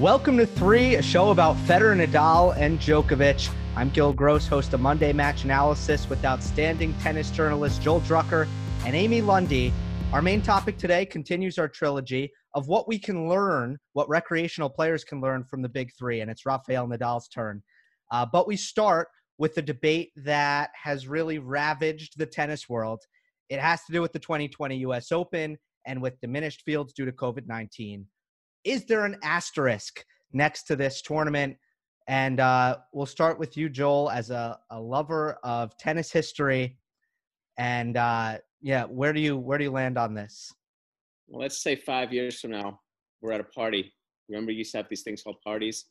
Welcome to Three, a show about Federer, Nadal, and Djokovic. I'm Gil Gross, host of Monday Match Analysis with outstanding tennis journalist Joel Drucker and Amy Lundy. Our main topic today continues our trilogy of what we can learn, what recreational players can learn from the big three, and it's Rafael Nadal's turn. Uh, but we start with the debate that has really ravaged the tennis world. It has to do with the 2020 US Open and with diminished fields due to COVID 19 is there an asterisk next to this tournament? And uh, we'll start with you, Joel, as a, a lover of tennis history. And uh, yeah, where do you where do you land on this? Well, let's say five years from now, we're at a party. Remember, you used to have these things called parties,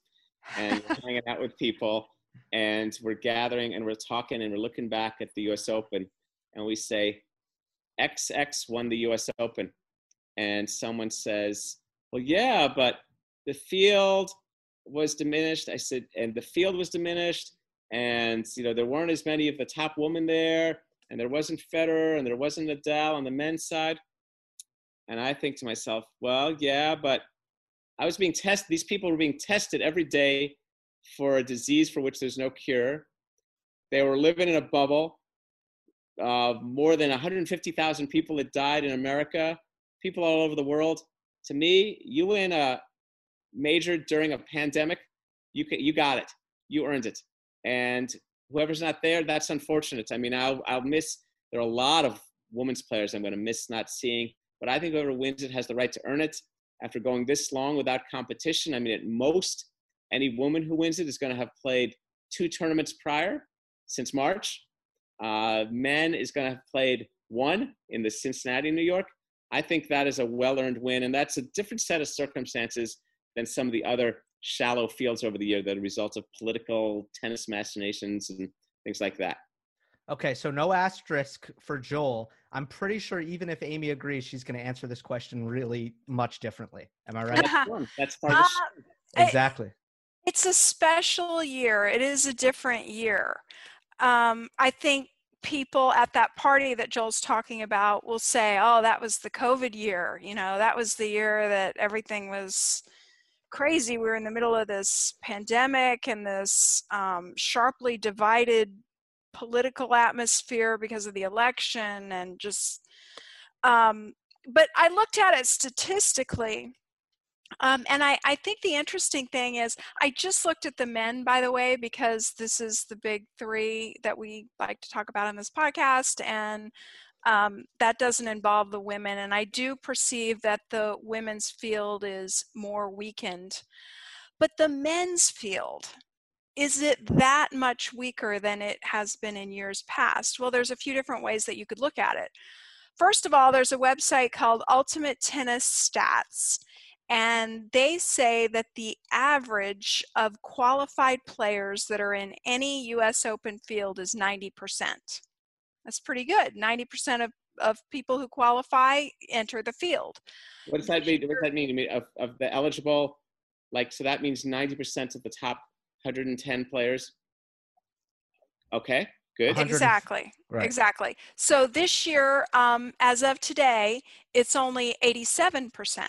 and we're hanging out with people, and we're gathering and we're talking and we're looking back at the U.S. Open, and we say, XX won the U.S. Open, and someone says, well, yeah, but the field was diminished. I said, and the field was diminished, and you know there weren't as many of the top women there, and there wasn't Federer, and there wasn't Nadal on the men's side. And I think to myself, well, yeah, but I was being tested. These people were being tested every day for a disease for which there's no cure. They were living in a bubble. Uh, more than 150,000 people had died in America. People all over the world to me, you win a major during a pandemic, you you got it. You earned it. And whoever's not there, that's unfortunate. I mean, I'll, I'll miss, there are a lot of women's players I'm going to miss not seeing, but I think whoever wins it has the right to earn it after going this long without competition. I mean, at most, any woman who wins it is going to have played two tournaments prior since March. Uh, men is going to have played one in the Cincinnati, New York, I think that is a well earned win, and that's a different set of circumstances than some of the other shallow fields over the year that are results of political tennis machinations and things like that. Okay, so no asterisk for Joel. I'm pretty sure even if Amy agrees, she's going to answer this question really much differently. Am I right? That's part of the uh, Exactly. It's a special year. It is a different year. Um, I think people at that party that Joel's talking about will say, oh, that was the COVID year. You know, that was the year that everything was crazy. We were in the middle of this pandemic and this um, sharply divided political atmosphere because of the election and just. Um, but I looked at it statistically um, and I, I think the interesting thing is, I just looked at the men, by the way, because this is the big three that we like to talk about on this podcast. And um, that doesn't involve the women. And I do perceive that the women's field is more weakened. But the men's field, is it that much weaker than it has been in years past? Well, there's a few different ways that you could look at it. First of all, there's a website called Ultimate Tennis Stats and they say that the average of qualified players that are in any US Open field is 90%. That's pretty good. 90% of, of people who qualify enter the field. What does that mean? What does that mean? mean of, of the eligible, like, so that means 90% of the top 110 players? Okay, good. Exactly. Right. Exactly. So this year, um, as of today, it's only 87%.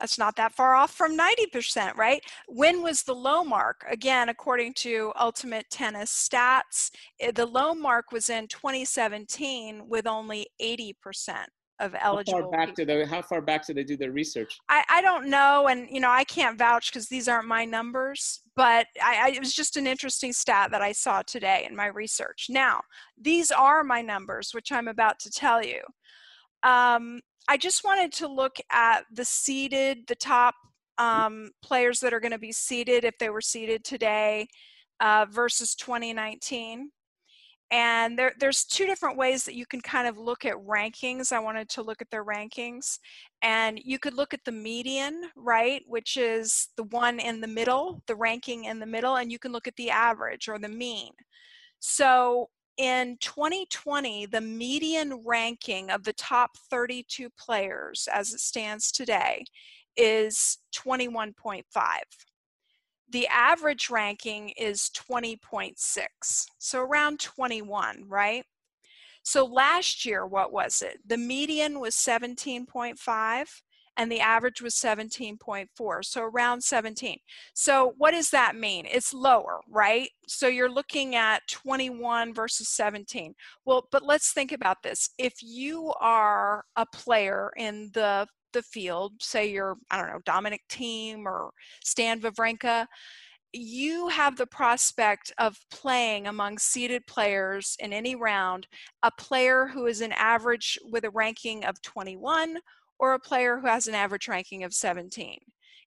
That's not that far off from 90%, right? When was the low mark? Again, according to Ultimate Tennis Stats, eh, the low mark was in 2017 with only 80% of eligible. How far back do they? How far back do they do their research? I, I don't know, and you know I can't vouch because these aren't my numbers. But I, I, it was just an interesting stat that I saw today in my research. Now these are my numbers, which I'm about to tell you. Um, I just wanted to look at the seeded, the top um, players that are going to be seeded if they were seeded today uh, versus 2019. And there, there's two different ways that you can kind of look at rankings. I wanted to look at their rankings. And you could look at the median, right, which is the one in the middle, the ranking in the middle, and you can look at the average or the mean. So in 2020, the median ranking of the top 32 players as it stands today is 21.5. The average ranking is 20.6, so around 21, right? So last year, what was it? The median was 17.5 and the average was 17.4, so around 17. So what does that mean? It's lower, right? So you're looking at 21 versus 17. Well, but let's think about this. If you are a player in the the field, say you're, I don't know, Dominic Thiem or Stan Wawrinka, you have the prospect of playing among seeded players in any round a player who is an average with a ranking of 21 or a player who has an average ranking of 17.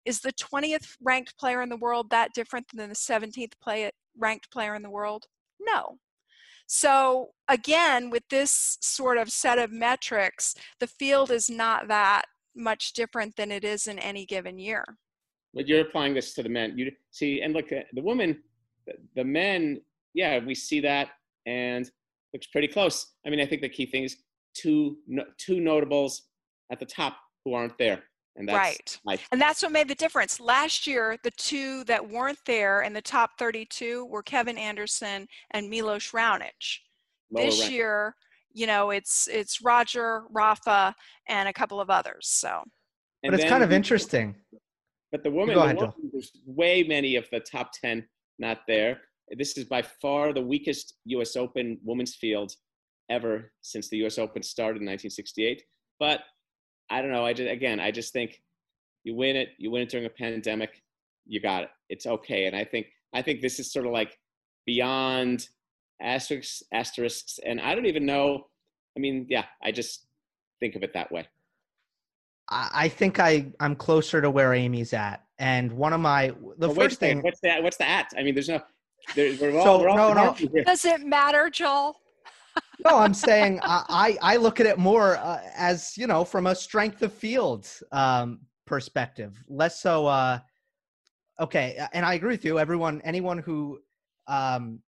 Is the 20th ranked player in the world that different than the 17th play, ranked player in the world? No. So, again, with this sort of set of metrics, the field is not that much different than it is in any given year. But you're applying this to the men. You see, and look, uh, the women, the men, yeah, we see that, and looks pretty close. I mean, I think the key thing is two two notables at the top who aren't there. And that's right. Nice. And that's what made the difference. Last year, the two that weren't there in the top 32 were Kevin Anderson and Milos Raonic. Lower this rank. year, you know, it's it's Roger, Rafa, and a couple of others. So. But it's kind of interesting. But the woman, the woman there's way many of the top 10 not there. This is by far the weakest U.S. Open women's field ever since the U.S. Open started in 1968. But I don't know. I just again, I just think you win it. You win it during a pandemic. You got it. It's okay. And I think I think this is sort of like beyond asterisks, asterisks, and I don't even know. I mean, yeah, I just think of it that way. I think I I'm closer to where Amy's at, and one of my the well, first thing. What's that? What's the at? I mean, there's no. There, we're all, so we're all no no. Does it matter, Joel? No, I'm saying I, I look at it more uh, as you know from a strength of field um, perspective, less so. Uh, okay, and I agree with you. Everyone, anyone who um,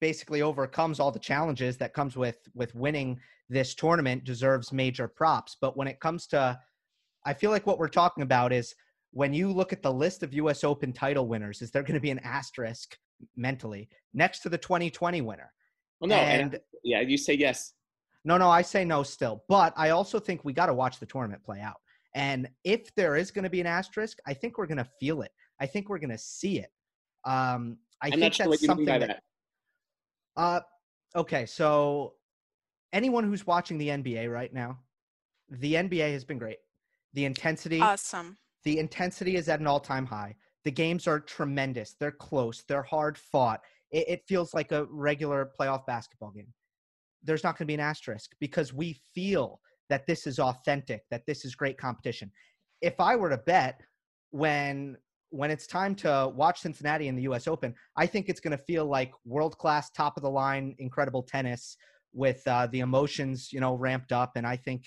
basically overcomes all the challenges that comes with with winning this tournament deserves major props. But when it comes to, I feel like what we're talking about is when you look at the list of U.S. Open title winners, is there going to be an asterisk mentally next to the 2020 winner? Well, no, and, and yeah, you say yes. No, no, I say no still. But I also think we got to watch the tournament play out. And if there is going to be an asterisk, I think we're going to feel it. I think we're going to see it. Um, I I'm think sure that's something that, that. Uh, okay, so anyone who's watching the NBA right now, the NBA has been great. The intensity, awesome. The intensity is at an all-time high. The games are tremendous. They're close. They're hard fought. It, it feels like a regular playoff basketball game. There's not going to be an asterisk because we feel that this is authentic, that this is great competition. If I were to bet when when it's time to watch Cincinnati in the US Open, I think it's going to feel like world class, top of the line, incredible tennis with uh, the emotions, you know, ramped up. And I think,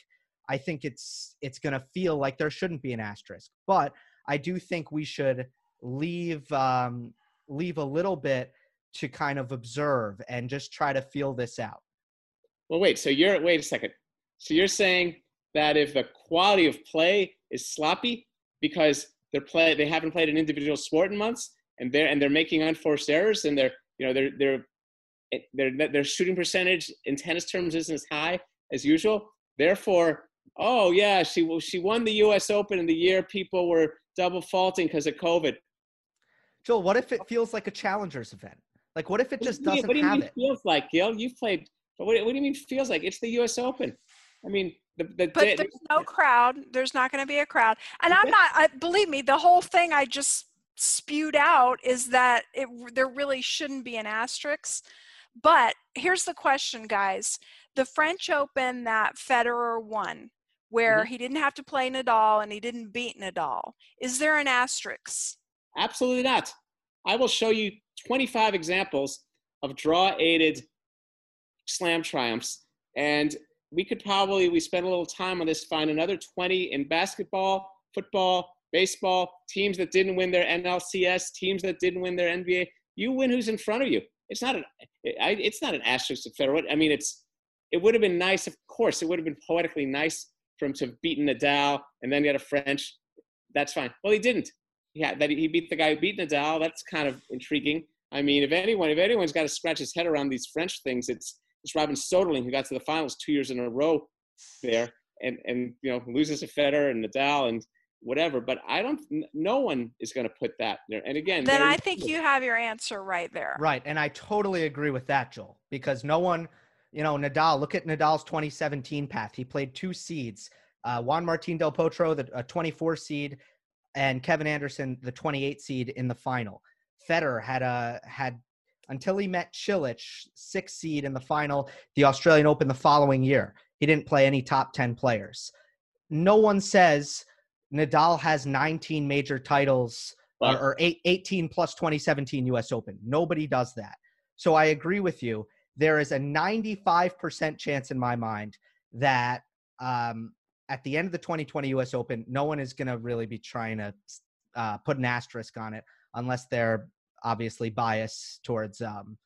I think it's it's going to feel like there shouldn't be an asterisk. But I do think we should leave um, leave a little bit to kind of observe and just try to feel this out. Well, wait. So you're wait a second. So you're saying that if the quality of play is sloppy because they're play they haven't played an individual sport in months and they're and they're making unforced errors and they're you know they're they're their their shooting percentage in tennis terms isn't as high as usual. Therefore, oh yeah, she she won the U.S. Open in the year people were double faulting because of COVID. Joel, what if it feels like a challengers event? Like, what if it just doesn't what do you have mean it? Feels like Gil, you've played. What, what do you mean feels like? It's the U.S. Open. I mean, the, the, but there's no crowd. There's not going to be a crowd, and I'm not. I, believe me, the whole thing I just spewed out is that it there really shouldn't be an asterisk. But here's the question, guys: the French Open that Federer won, where mm-hmm. he didn't have to play Nadal and he didn't beat Nadal, is there an asterisk? Absolutely not. I will show you 25 examples of draw aided slam triumphs. And we could probably, we spend a little time on this, find another 20 in basketball, football, baseball, teams that didn't win their NLCS, teams that didn't win their NBA. You win who's in front of you. It's not an, it's not an asterisk to Federer. I mean, it's, it would have been nice, of course, it would have been poetically nice for him to have beaten Nadal and then get a French. That's fine. Well, he didn't. Yeah, that he beat the guy who beat Nadal. That's kind of intriguing. I mean, if anyone, if anyone's got to scratch his head around these French things, it's it's Robin Soderling who got to the finals two years in a row there. and and you know loses to Federer and Nadal and whatever. But I don't. No one is going to put that there. And again, then I think you have your answer right there. Right, and I totally agree with that, Joel, because no one, you know, Nadal. Look at Nadal's 2017 path. He played two seeds. Uh, Juan Martín del Potro, the a 24 seed, and Kevin Anderson, the 28 seed in the final. Federer had a had until he met Cilic, six seed in the final, the Australian Open the following year. He didn't play any top 10 players. No one says Nadal has 19 major titles or, or eight, 18 plus 2017 US Open. Nobody does that. So I agree with you. There is a 95% chance in my mind that um, at the end of the 2020 US Open, no one is going to really be trying to uh, put an asterisk on it unless they're obviously biased towards um,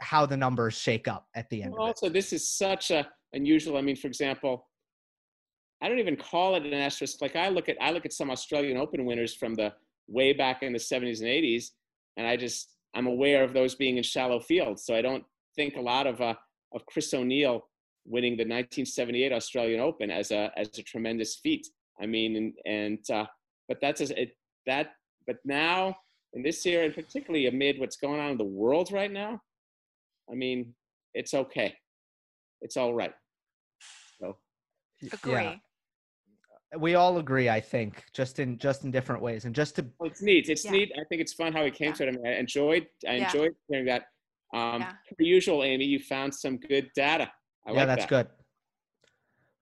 how the numbers shake up at the end. Well, also, this is such a unusual. I mean, for example, I don't even call it an asterisk. Like I look at I look at some Australian Open winners from the way back in the 70s and 80s, and I just I'm aware of those being in shallow fields. So I don't think a lot of uh, of Chris O'Neil winning the 1978 Australian Open as a as a tremendous feat. I mean, and and uh, but that's a, it, that. But now in this year, and particularly amid what's going on in the world right now, I mean, it's okay. It's all right. So agree. Yeah. We all agree, I think, just in just in different ways, and just to. Well, it's neat. It's yeah. neat. I think it's fun how he came yeah. to it. I, mean, I enjoyed. I enjoyed hearing that. Um, Per usual, Amy, you found some good data. I yeah, like that's that. good.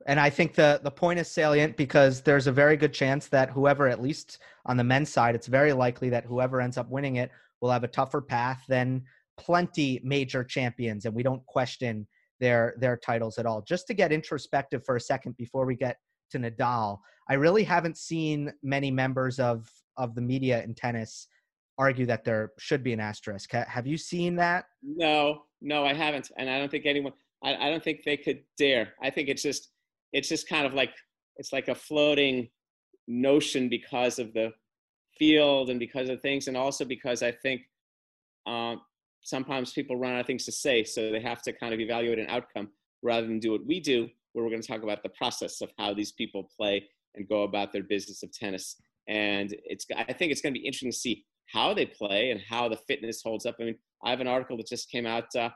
And I think the the point is salient because there's a very good chance that whoever, at least on the men's side, it's very likely that whoever ends up winning it will have a tougher path than plenty major champions, and we don't question their their titles at all. Just to get introspective for a second before we get to Nadal, I really haven't seen many members of of the media in tennis argue that there should be an asterisk. have you seen that? No, no, I haven't, and I don't think anyone. I, I don't think they could dare. I think it's just it's just kind of like it's like a floating notion because of the field and because of things. And also because i think um, sometimes people run out of things to say so they have to kind of evaluate an outcome rather than do what we do where we're going to talk about the process of how these people play and go about their business of tennis. And it's i think it's going to be interesting to see how they play and how the fitness holds up. I mean i have an article that just came out uh,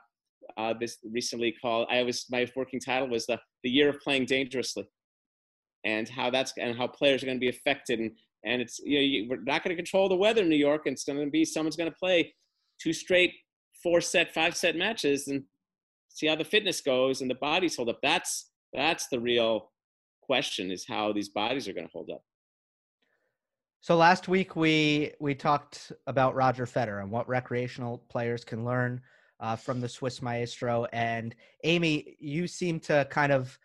uh, this recently called I was my working title was the the year of playing dangerously, and how that's and how players are going to be affected and and it's you know you, we're not going to control the weather in New York and it's going to be someone's going to play two straight four set five set matches and see how the fitness goes and the bodies hold up. That's that's the real question is how these bodies are going to hold up. So last week we we talked about Roger Federer and what recreational players can learn uh, from the Swiss Maestro. And Amy, you seem to kind of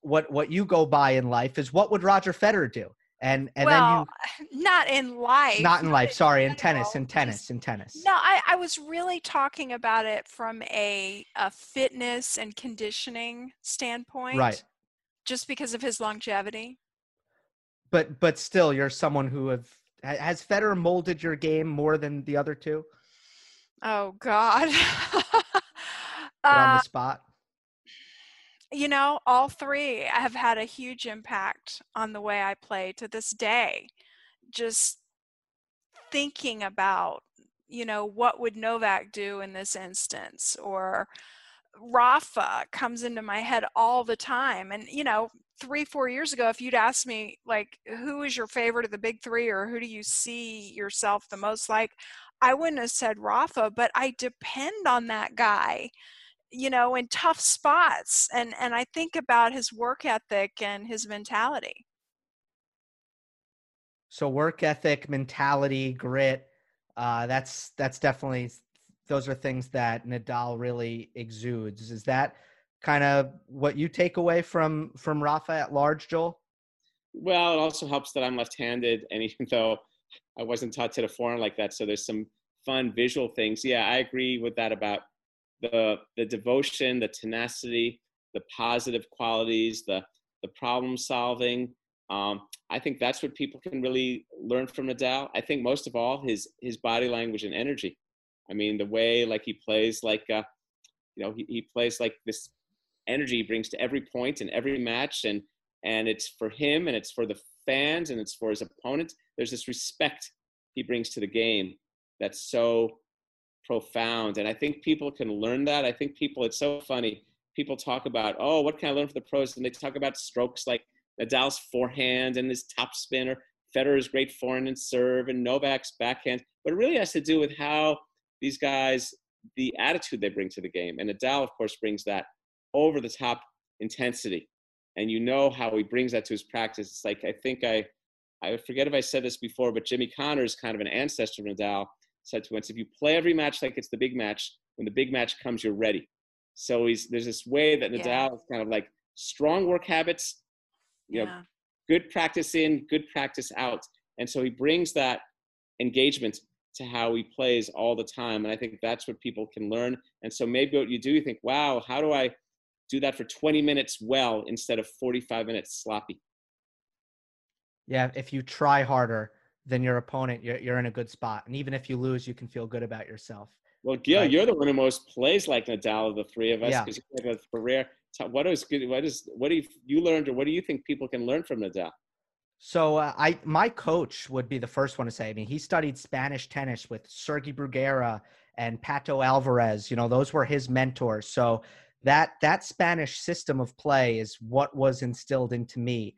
what what you go by in life is what would Roger Federer do? And and well, then you not in life. Not in life. Sorry, in tennis, in tennis, in tennis. No, I, I was really talking about it from a, a fitness and conditioning standpoint. Right. Just because of his longevity. But but still, you're someone who have has Federer molded your game more than the other two? Oh God. on the uh, spot. You know, all three have had a huge impact on the way I play to this day. Just thinking about, you know, what would Novak do in this instance or Rafa comes into my head all the time. And, you know, three, four years ago, if you'd asked me, like, who is your favorite of the big three or who do you see yourself the most like? I wouldn't have said Rafa, but I depend on that guy, you know, in tough spots. And, and I think about his work ethic and his mentality. So work ethic, mentality, grit, uh, that's, that's definitely, those are things that Nadal really exudes. Is that kind of what you take away from, from Rafa at large, Joel? Well, it also helps that I'm left-handed, and even though I wasn't taught to the forehand like that. So there's some fun visual things. Yeah, I agree with that about the the devotion, the tenacity, the positive qualities, the the problem solving. Um, I think that's what people can really learn from Nadal. I think most of all his his body language and energy. I mean, the way like he plays like uh, you know he, he plays like this energy he brings to every point and every match, and and it's for him and it's for the fans and it's for his opponent. There's this respect he brings to the game that's so profound, and I think people can learn that. I think people, it's so funny. People talk about, oh, what can I learn from the pros? And they talk about strokes like Nadal's forehand and his top spinner, Federer's great forehand and serve, and Novak's backhand. But it really has to do with how these guys, the attitude they bring to the game. And Nadal, of course, brings that over the top intensity. And you know how he brings that to his practice. It's like, I think I, I forget if I said this before, but Jimmy Connors, kind of an ancestor of Nadal, said to us, if you play every match like it's the big match, when the big match comes, you're ready. So he's there's this way that Nadal yeah. is kind of like strong work habits, you know, good practice in, good practice out. And so he brings that engagement to how he plays all the time. And I think that's what people can learn. And so maybe what you do, you think, wow, how do I do that for 20 minutes well instead of 45 minutes sloppy? Yeah, if you try harder than your opponent, you're, you're in a good spot. And even if you lose, you can feel good about yourself. Well, Gil, right? you're the one who most plays like Nadal of the three of us because yeah. you have a career. What is good? What is what do you, you learned, or what do you think people can learn from Nadal? So uh, I, my coach would be the first one to say. I mean, he studied Spanish tennis with Sergi Bruguera and Pato Alvarez. You know, those were his mentors. So that that Spanish system of play is what was instilled into me,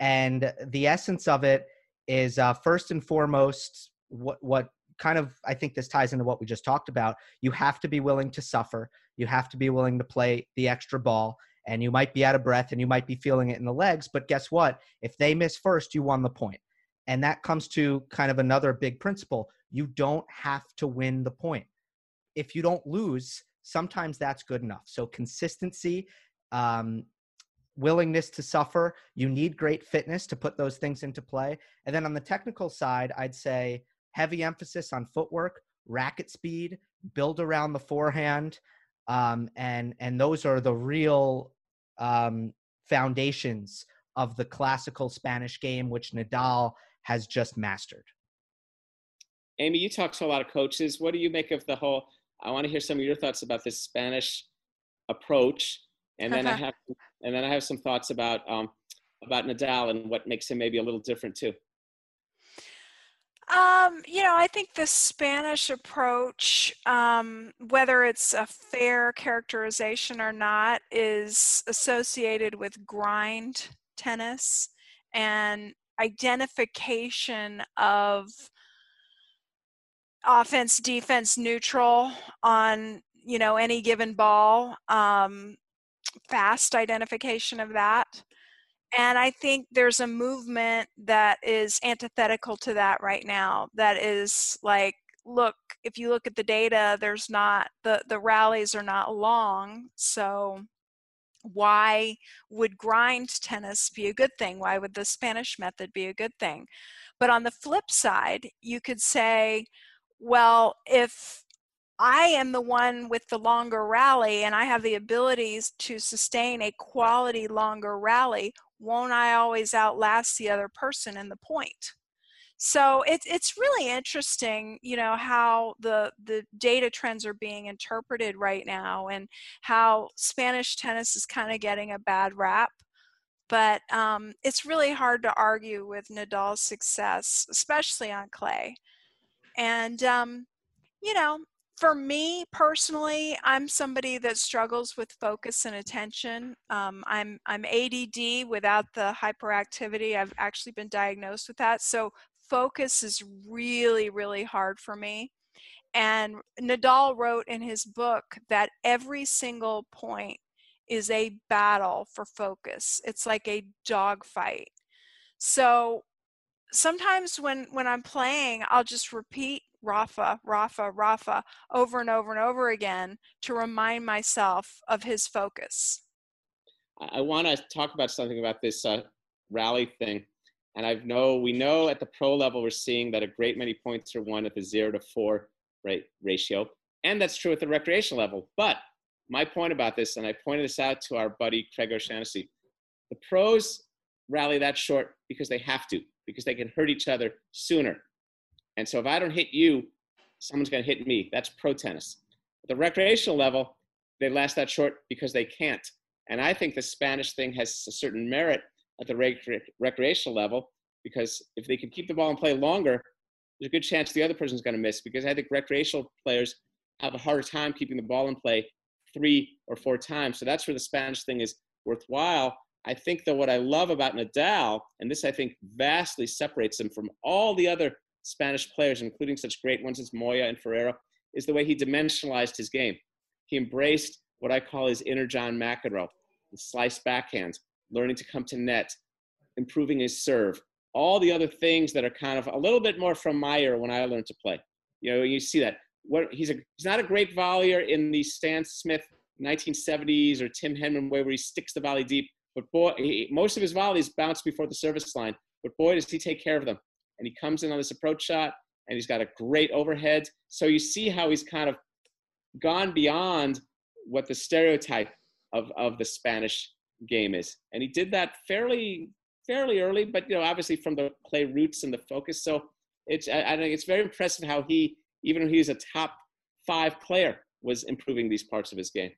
and the essence of it is uh, first and foremost what what kind of I think this ties into what we just talked about. You have to be willing to suffer. You have to be willing to play the extra ball and you might be out of breath and you might be feeling it in the legs. But guess what? If they miss first, you won the point. And that comes to kind of another big principle. You don't have to win the point. If you don't lose, sometimes that's good enough. So consistency, um, willingness to suffer. You need great fitness to put those things into play. And then on the technical side, I'd say heavy emphasis on footwork, racket speed, build around the forehand. Um, and and those are the real um, foundations of the classical Spanish game, which Nadal has just mastered. Amy, you talk to a lot of coaches. What do you make of the whole? I want to hear some of your thoughts about this Spanish approach, and then I have, and then I have some thoughts about um, about Nadal and what makes him maybe a little different too. Um, you know, I think the Spanish approach, um, whether it's a fair characterization or not, is associated with grind tennis and identification of offense, defense, neutral on you know any given ball. Um, fast identification of that. And I think there's a movement that is antithetical to that right now. That is like, look, if you look at the data, there's not, the, the rallies are not long. So why would grind tennis be a good thing? Why would the Spanish method be a good thing? But on the flip side, you could say, well, if I am the one with the longer rally and I have the abilities to sustain a quality longer rally, won't I always outlast the other person in the point? So it's it's really interesting, you know, how the the data trends are being interpreted right now, and how Spanish tennis is kind of getting a bad rap. But um, it's really hard to argue with Nadal's success, especially on clay. And um, you know, for me personally, I'm somebody that struggles with focus and attention. Um, I'm I'm ADD without the hyperactivity. I've actually been diagnosed with that. So focus is really really hard for me. And Nadal wrote in his book that every single point is a battle for focus. It's like a dogfight. So sometimes when when I'm playing, I'll just repeat Rafa, Rafa, Rafa over and over and over again to remind myself of his focus. I want to talk about something about this uh, rally thing. And I know we know at the pro level we're seeing that a great many points are won at the zero to four rate ratio, and that's true at the recreational level. But my point about this, and I pointed this out to our buddy Craig O'Shaughnessy, the pros rally that short because they have to, because they can hurt each other sooner. And so if I don't hit you, someone's going to hit me. That's pro tennis. At the recreational level, they last that short because they can't. And I think the Spanish thing has a certain merit at the rec- recreational level because if they can keep the ball in play longer, there's a good chance the other person's going to miss because I think recreational players have a harder time keeping the ball in play three or four times. So that's where the Spanish thing is worthwhile. I think that what I love about Nadal, and this I think vastly separates him from all the other Spanish players, including such great ones as Moya and Ferrero, is the way he dimensionalized his game. He embraced what I call his inner John McEnroe, the slice backhand, learning to come to net, improving his serve, all the other things that are kind of a little bit more from my era when I learned to play. You know, you see that. What he's a he's not a great volleyer in the Stan Smith 1970s or Tim Henman way where he sticks the volley deep, but boy, he, most of his volleys bounce before the service line. But boy, does he take care of them. And he comes in on this approach shot, and he's got a great overhead. So you see how he's kind of gone beyond what the stereotype of, of the Spanish game is. And he did that fairly fairly early, but you know, obviously from the play roots and the focus. So it's I, I think it's very impressive how he, even though he's a top five player, was improving these parts of his game.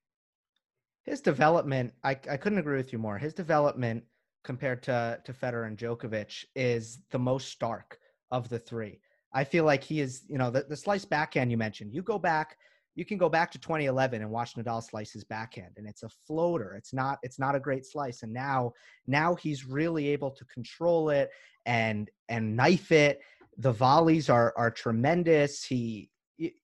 His development, I, I couldn't agree with you more. His development compared to to Federer and Djokovic is the most stark of the three. I feel like he is, you know, the, the slice backhand you mentioned. You go back you can go back to 2011 and watch Nadal slice his backhand and it's a floater. It's not it's not a great slice and now now he's really able to control it and and knife it. The volleys are are tremendous. He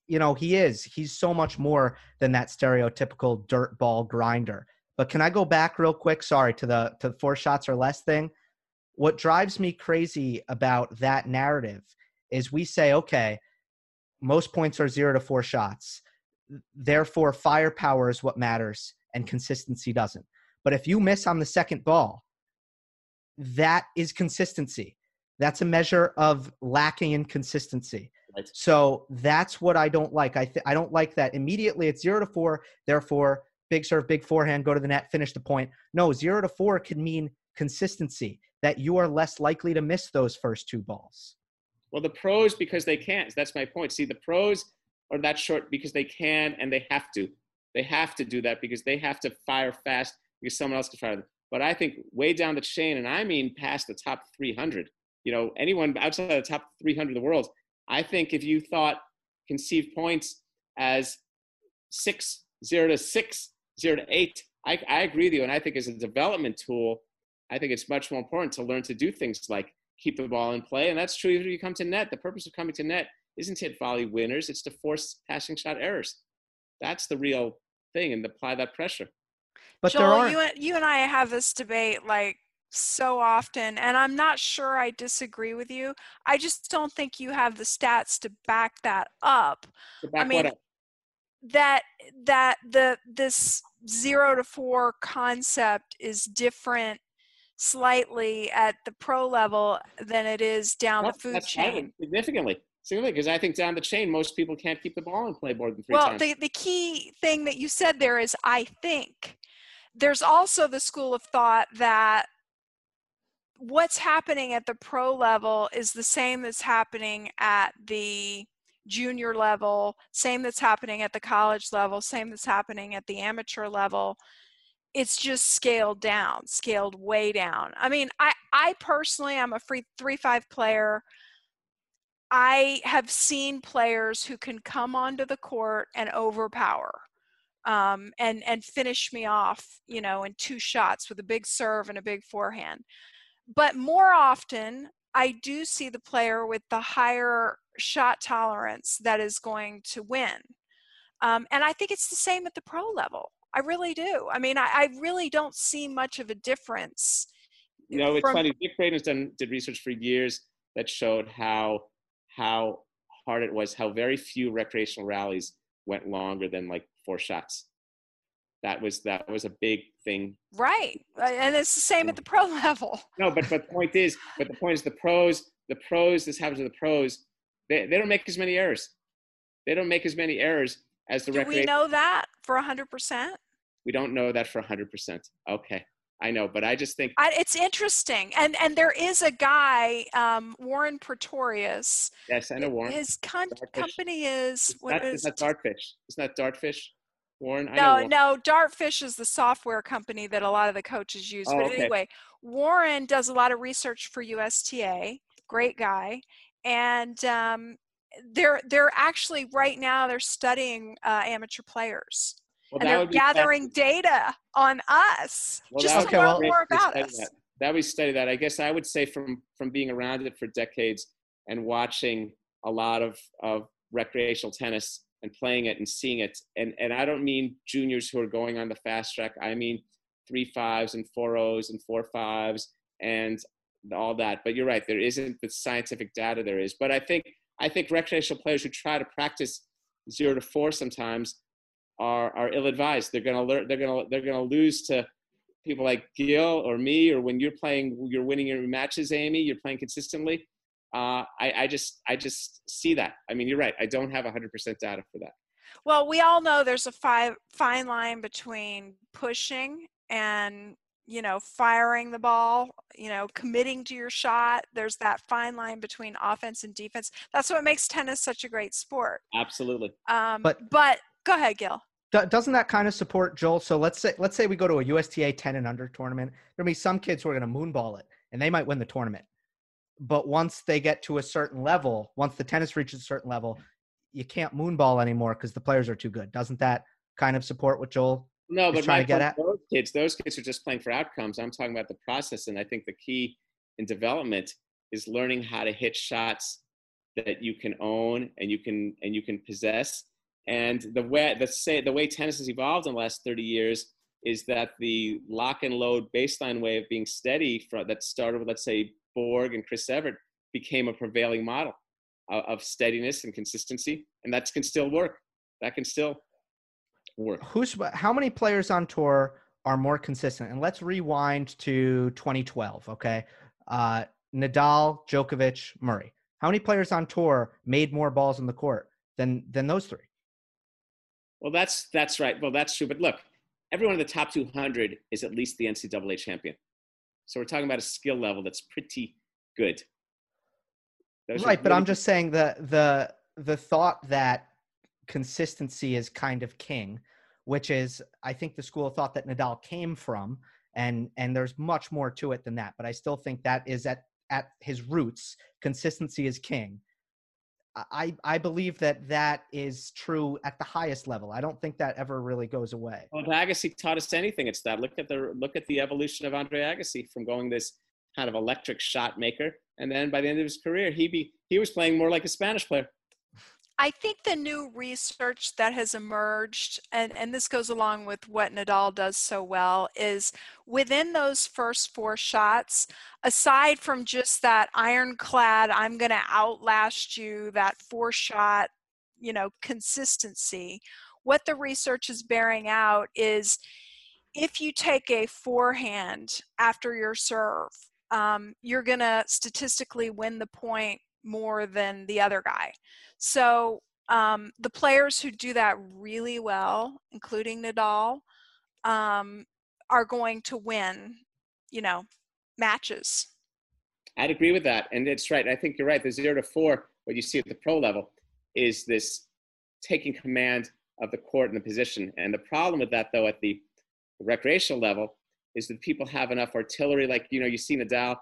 you know, he is. He's so much more than that stereotypical dirt ball grinder. But can I go back real quick? Sorry to the to the four shots or less thing. What drives me crazy about that narrative is we say, okay, most points are zero to four shots Therefore, firepower is what matters and consistency doesn't. But if you miss on the second ball, that is consistency. That's a measure of lacking in consistency. Right. So that's what I don't like. I th- I don't like that immediately. It's zero to four. Therefore, big serve, big forehand, go to the net, finish the point. No, zero to four can mean consistency. That you are less likely to miss those first two balls. Well, the pros because they can't. That's my point. See, the pros or that short because they can and they have to. They have to do that because they have to fire fast because someone else can fire them. But I think way down the chain, and I mean past the top 300, you know, anyone outside of the top 300 of the world, I think if you thought conceived points as six, zero to six, zero to eight, I, I agree with you. And I think as a development tool, I think it's much more important to learn to do things like keep the ball in play. And that's true even if you come to net. The purpose of coming to net isn't hit volley winners, it's to force passing shot errors. That's the real thing and apply that pressure. But Joel, there are you, you and I have this debate like so often, and I'm not sure I disagree with you. I just don't think you have the stats to back that up. Back I mean, up? that that the this zero to four concept is different slightly at the pro level than it is down that's, the food chain. Significantly because I think down the chain, most people can't keep the ball in play more than three well, times. Well, the, the key thing that you said there is I think. There's also the school of thought that what's happening at the pro level is the same that's happening at the junior level, same that's happening at the college level, same that's happening at the amateur level. It's just scaled down, scaled way down. I mean, I, I personally, I'm a free three five player. I have seen players who can come onto the court and overpower um, and and finish me off, you know, in two shots with a big serve and a big forehand. But more often, I do see the player with the higher shot tolerance that is going to win. Um, and I think it's the same at the pro level. I really do. I mean, I, I really don't see much of a difference. You know, it's from, funny. Vic Braden done did research for years that showed how how hard it was, how very few recreational rallies went longer than like four shots. That was that was a big thing. Right, and it's the same at the pro level. No, but but the point is, but the point is, the pros, the pros. This happens to the pros. They they don't make as many errors. They don't make as many errors as the. Do we know that for hundred percent? We don't know that for hundred percent. Okay. I know, but I just think I, it's interesting, and and there is a guy, um, Warren Pretorius. Yes, I know Warren. His con- company is it's what not, is it's not Dartfish. It's not Dartfish. Warren? No, Warren. no, Dartfish is the software company that a lot of the coaches use. Oh, but okay. anyway, Warren does a lot of research for USTA. Great guy, and um, they're they're actually right now they're studying uh, amateur players Well, and they're gathering data on us Well, just to be learn great more about us. That. that we study that. I guess I would say from from being around it for decades and watching a lot of of recreational tennis and playing it and seeing it. And and I don't mean juniors who are going on the fast track. I mean three fives and four O's and four fives and all that. But you're right, there isn't the scientific data there is. But I think I think recreational players who try to practice zero to four sometimes are are ill advised. They're gonna learn. They're gonna they're gonna lose to people like Gil or me, or when you're playing, you're winning your matches, Amy. You're playing consistently. Uh, I, I just I just see that. I mean, you're right. I don't have 100% data for that. Well, we all know there's a fi- fine line between pushing and you know firing the ball you know committing to your shot there's that fine line between offense and defense that's what makes tennis such a great sport Absolutely. um, But- but go ahead gil Do- doesn't that kind of support Joel? So let's say let's say we go to a USTA 10 and under tournament. There'll be some kids who are going to moonball it, and they might win the tournament. But once they get to a certain level, once the tennis reaches a certain level, you can't moonball anymore because the players are too good. Doesn't that kind of support what Joel? No, but trying to get at- those kids, those kids are just playing for outcomes. I'm talking about the process, and I think the key in development is learning how to hit shots that you can own and you can and you can possess. And the way the say the way tennis has evolved in the last 30 years is that the lock and load baseline way of being steady from, that started with let's say Borg and Chris Evert became a prevailing model of, of steadiness and consistency, and that can still work. That can still work. Who's how many players on tour are more consistent? And let's rewind to 2012. Okay, uh, Nadal, Djokovic, Murray. How many players on tour made more balls in the court than than those three? Well, that's that's right. Well, that's true. But look, everyone in the top 200 is at least the NCAA champion. So we're talking about a skill level that's pretty good. Those right but i'm just saying the the the thought that consistency is kind of king which is i think the school of thought that nadal came from and and there's much more to it than that but i still think that is at at his roots consistency is king i i believe that that is true at the highest level i don't think that ever really goes away Well, if Agassi taught us anything, it's that. Look at the look at the evolution of Andre Agassi from going this kind of electric shot maker, and then by the end of his career, he be he was playing more like a Spanish player. I think the new research that has emerged, and, and this goes along with what Nadal does so well, is within those first four shots, aside from just that ironclad, I'm going to outlast you, that four shot, you know, consistency, what the research is bearing out is if you take a forehand after your serve, um, you're going to statistically win the point more than the other guy. So um, the players who do that really well, including Nadal, um, are going to win, you know, matches. I'd agree with that, and it's right. I think you're right. The zero to four, what you see at the pro level, is this taking command of the court and the position. And the problem with that, though, at the recreational level, is that people have enough artillery. Like you know, you see Nadal.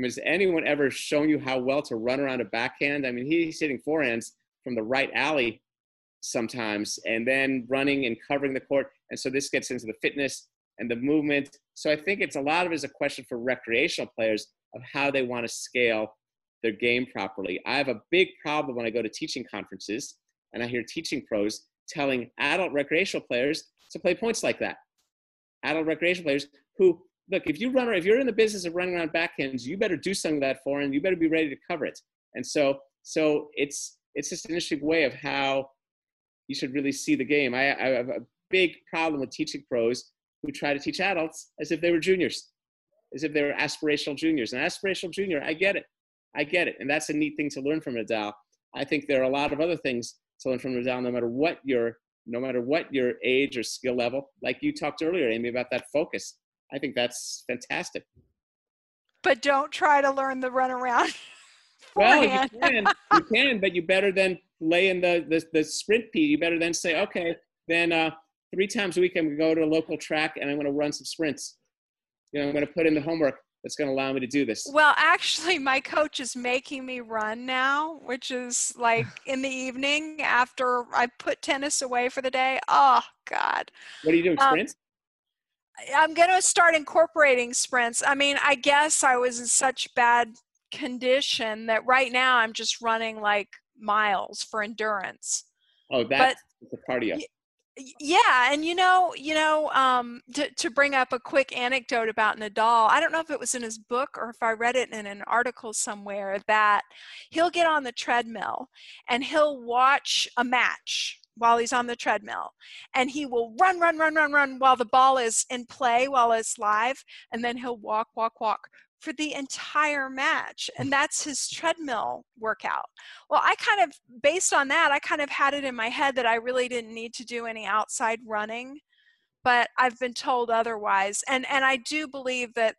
Mean, has anyone ever shown you how well to run around a backhand? I mean, he's hitting forehands from the right alley sometimes, and then running and covering the court. And so this gets into the fitness and the movement. So I think it's a lot of it is a question for recreational players of how they want to scale their game properly. I have a big problem when I go to teaching conferences and I hear teaching pros telling adult recreational players to play points like that. Adult recreational players who look, if you run if you're in the business of running around backhands, you better do something with that and You better be ready to cover it. And so so it's it's just an interesting way of how you should really see the game. I, I have a big problem with teaching pros who try to teach adults as if they were juniors, as if they were aspirational juniors. An aspirational junior, I get it. I get it. And that's a neat thing to learn from Nadal. I think there are a lot of other things to learn from Nadal, no matter what your no matter what your age or skill level. Like you talked earlier, Amy, about that focus. I think that's fantastic. But don't try to learn the runaround. Well, you can, you can, but you better then lay in the the, the sprint P. You better then say, okay, then uh, three times a week, I'm going to go to a local track and I'm going to run some sprints. You know, I'm going to put in the homework that's going to allow me to do this. Well, actually, my coach is making me run now, which is like in the evening after I put tennis away for the day. Oh, God. What are you doing? Um, Sprints? I'm going to start incorporating sprints. I mean, I guess I was in such bad condition that right now I'm just running like miles for endurance. oh, that's the cardio. y- Yeah, and you know, you know, um, to to bring up a quick anecdote about Nadal, I don't know if it was in his book or if I read it in an article somewhere that he'll get on the treadmill and he'll watch a match while he's on the treadmill, and he will run, run, run, run, run while the ball is in play, while it's live, and then he'll walk, walk, walk for the entire match, and that's his treadmill workout. Well, I kind of, based on that, I kind of had it in my head that I really didn't need to do any outside running, but I've been told otherwise. And and I do believe that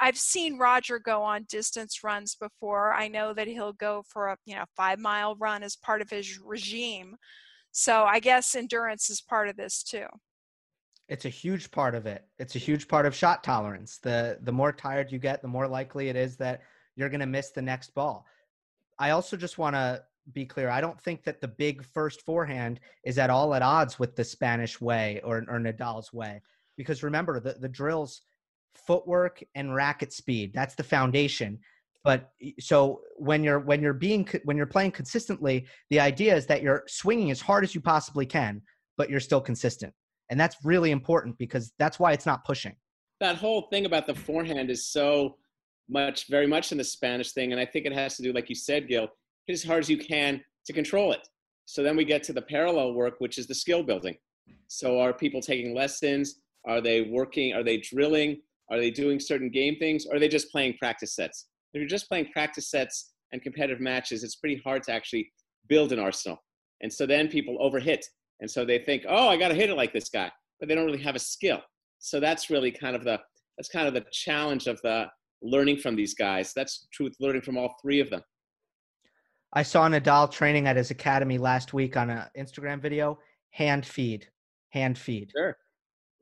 I've seen Roger go on distance runs before. I know that he'll go for a you know five mile run as part of his regime. So I guess endurance is part of this too. It's a huge part of it. It's a huge part of shot tolerance. The the more tired you get, the more likely it is that you're going to miss the next ball. I also just want to be clear. I don't think that the big first forehand is at all at odds with the Spanish way or, or Nadal's way. Because remember, the, the drills, footwork and racket speed, that's the foundation. But so when you're when you're being when you're playing consistently, the idea is that you're swinging as hard as you possibly can, but you're still consistent. And that's really important because that's why it's not pushing. that whole thing about the forehand is so much, very much in the Spanish thing. And I think it has to do, like you said, Gil, hit as hard as you can to control it. So then we get to the parallel work, which is the skill building. So are people taking lessons? Are they working? Are they drilling? Are they doing certain game things? Are they just playing practice sets? If you're just playing practice sets and competitive matches, it's pretty hard to actually build an arsenal. And so then people overhit. And so they think, oh, I got to hit it like this guy, but they don't really have a skill. So that's really kind of the that's kind of the challenge of the learning from these guys. That's truth learning from all three of them. I saw Nadal training at his academy last week on an Instagram video. Hand feed, hand feed. Sure.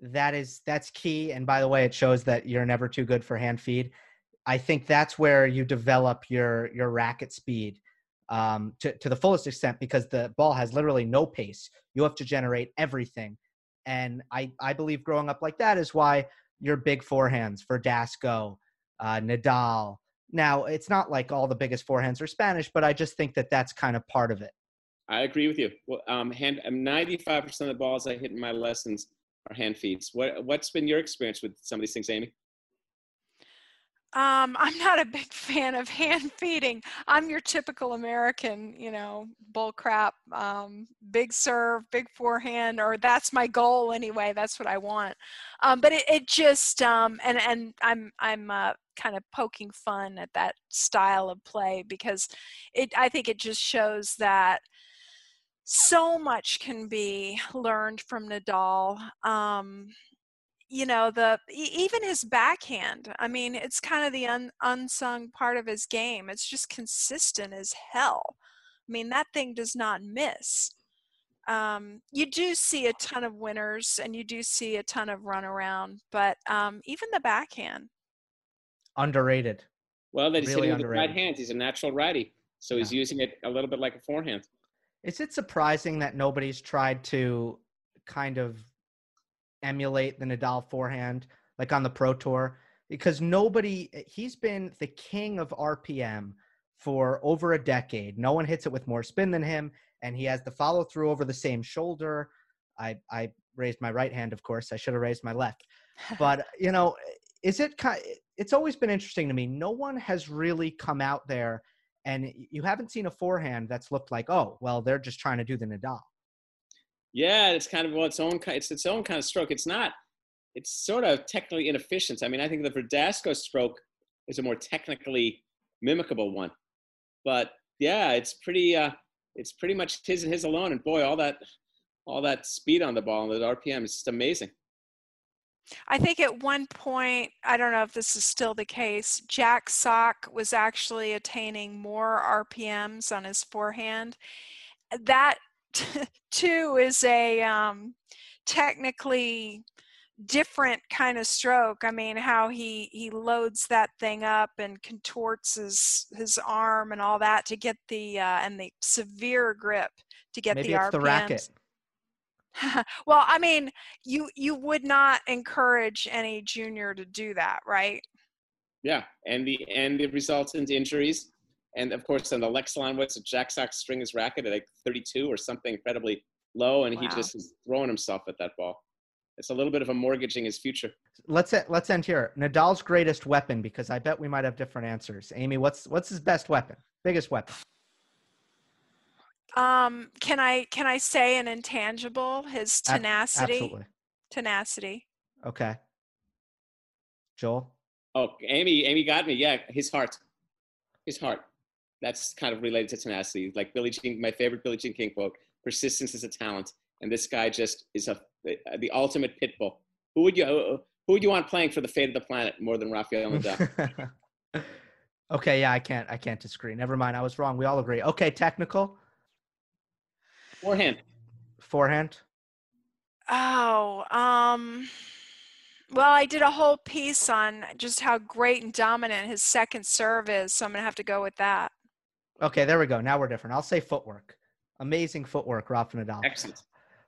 That is that's key. And by the way, it shows that you're never too good for hand feed. I think that's where you develop your your racket speed um, to to the fullest extent because the ball has literally no pace. You have to generate everything, and I I believe growing up like that is why your big forehands Verdasco, uh, Nadal. Now it's not like all the biggest forehands are Spanish, but I just think that that's kind of part of it. I agree with you. Well, um, hand, um, 95% of the balls I hit in my lessons are hand feeds. What, what's been your experience with some of these things, Amy? Um, I'm not a big fan of hand feeding. I'm your typical American, you know, bull crap, um, big serve, big forehand, or that's my goal anyway. That's what I want. Um, but it, it just, um, and and I'm I'm uh, kind of poking fun at that style of play because it I think it just shows that so much can be learned from Nadal. Um, you know the e- even his backhand i mean it's kind of the un, unsung part of his game it's just consistent as hell i mean that thing does not miss um, you do see a ton of winners and you do see a ton of runaround but um, even the backhand Underrated. Well, that he's Really hitting with the right underrated. hands. He's a natural righty. So he's using it a little bit like a forehand. Is it surprising that nobody's tried to kind of emulate the Nadal forehand like on the Pro Tour? Because nobody, he's been the king of RPM for over a decade. No one hits it with more spin than him, and he has the follow through over the same shoulder. I, I raised my right hand, of course. I should have raised my left. But, you know, is it kind it's always been interesting to me. No one has really come out there and you haven't seen a forehand that's looked like, oh, well, they're just trying to do the Nadal. Yeah, it's kind of well, its own. It's its own kind of stroke. It's not. It's sort of technically inefficient. I mean, I think the Verdasco stroke is a more technically mimicable one. But yeah, it's pretty. Uh, it's pretty much his and his alone. And boy, all that, all that speed on the ball and the RPM is just amazing. I think at one point, I don't know if this is still the case, Jack Sock was actually attaining more RPMs on his forehand. That too is a um, technically different kind of stroke. I mean, how he he loads that thing up and contorts his his arm and all that to get the uh, and the severe grip to get Maybe the it's RPMs. the racket. well, I mean, you you would not encourage any junior to do that, right? Yeah, and the and it results in injuries. And of course, on the Lexilon, what's a Jack Sock string his racket at like 32 or something incredibly low, and he just is throwing himself at that ball. It's a little bit of a mortgaging his future. Let's let's end here. Nadal's greatest weapon, because I bet we might have different answers. Amy, what's what's his best weapon? Biggest weapon? Um, can I can I say an intangible? His tenacity. Absolutely. Tenacity. Okay. Joel. Oh, Amy, Amy got me. Yeah, his heart, his heart. That's kind of related to tenacity. Like Billie Jean, my favorite Billie Jean King quote: "Persistence is a talent." And this guy just is a the ultimate pit bull. Who would you who would you want playing for the fate of the planet more than Rafael Nadal? okay, yeah, I can't I can't disagree. Never mind, I was wrong. We all agree. Okay, technical Forehand. forehand. Oh, um, well, I did a whole piece on just how great and dominant his second serve is, so I'm gonna have to go with that. Okay, there we go. Now we're different. I'll say footwork. Amazing footwork, Rafa Nadal. Excellent.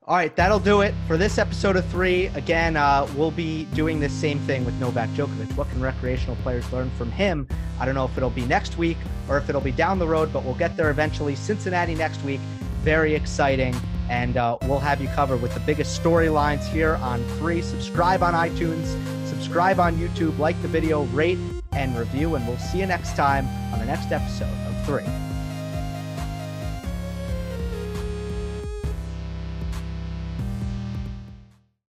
All right, that'll do it for this episode of three. Again, uh, we'll be doing the same thing with Novak Djokovic. What can recreational players learn from him? I don't know if it'll be next week or if it'll be down the road, but we'll get there eventually. Cincinnati next week. Very exciting. And uh, we'll have you covered with the biggest storylines here on three. Subscribe on iTunes, subscribe on YouTube, like the video, rate, and review. And we'll see you next time on the next episode three.